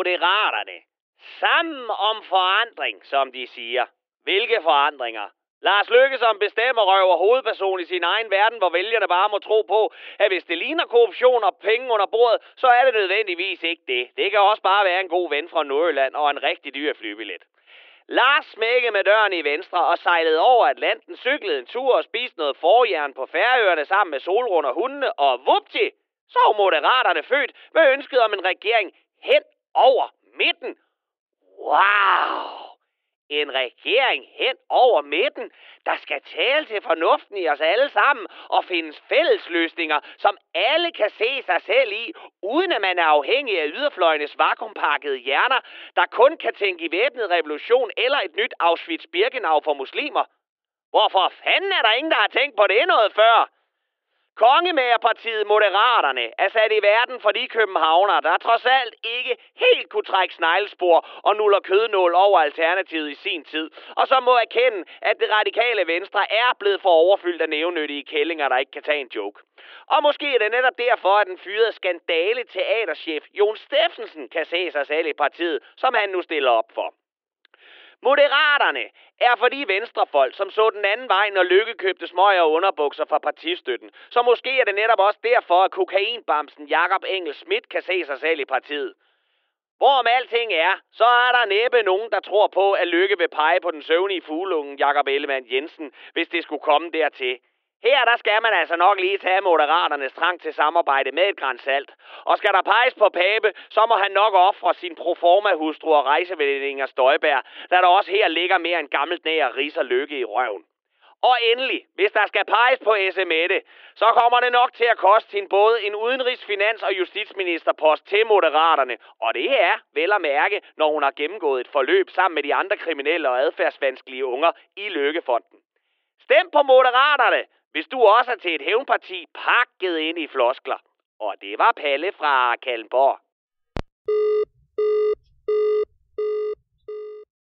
Moderaterne. Sammen om forandring, som de siger. Hvilke forandringer? Lars Løkke som bestemmer røver hovedperson i sin egen verden, hvor vælgerne bare må tro på, at hvis det ligner korruption og penge under bordet, så er det nødvendigvis ikke det. Det kan også bare være en god ven fra Nordjylland og en rigtig dyr flybillet. Lars smækkede med døren i venstre og sejlede over Atlanten, cyklede en tur og spiste noget forjern på færøerne sammen med Solrund og hundene, og vupti, så var moderaterne født med ønsket om en regering hen over midten. Wow! En regering hen over midten, der skal tale til fornuften i os alle sammen og findes fælles løsninger, som alle kan se sig selv i, uden at man er afhængig af yderfløjenes vakuumpakkede hjerner, der kun kan tænke i væbnet revolution eller et nyt Auschwitz-Birkenau for muslimer. Hvorfor fanden er der ingen, der har tænkt på det noget før? Kongemagerpartiet Moderaterne er sat i verden for de københavnere, der trods alt ikke helt kunne trække sneglespor og nuller kødnål over alternativet i sin tid, og så må erkende, at det radikale venstre er blevet for overfyldt af nævnyttige kællinger, der ikke kan tage en joke. Og måske er det netop derfor, at den fyrede skandale teaterchef Jon Steffensen kan se sig selv i partiet, som han nu stiller op for. Moderaterne er for de venstrefolk, som så den anden vej, når Lykke købte smøger og underbukser fra partistøtten. Så måske er det netop også derfor, at kokainbamsen Jakob Engel Schmidt kan se sig selv i partiet. Hvorom alting er, så er der næppe nogen, der tror på, at Lykke vil pege på den søvnige fuglungen Jakob Ellemann Jensen, hvis det skulle komme dertil. Her der skal man altså nok lige tage moderaternes trang til samarbejde med et grænsalt. Og skal der peges på Pape, så må han nok ofre sin proforma-hustru og rejsevendinger Støjbær, da der også her ligger mere en gammelt nær ris og lykke i røven. Og endelig, hvis der skal peges på SMette, så kommer det nok til at koste sin både en udenrigs-, finans- og justitsministerpost til moderaterne. Og det er vel at mærke, når hun har gennemgået et forløb sammen med de andre kriminelle og adfærdsvanskelige unger i Lykkefonden. Stem på moderaterne, hvis du også er til et hævnparti pakket ind i floskler. Og det var Palle fra Kalmborg.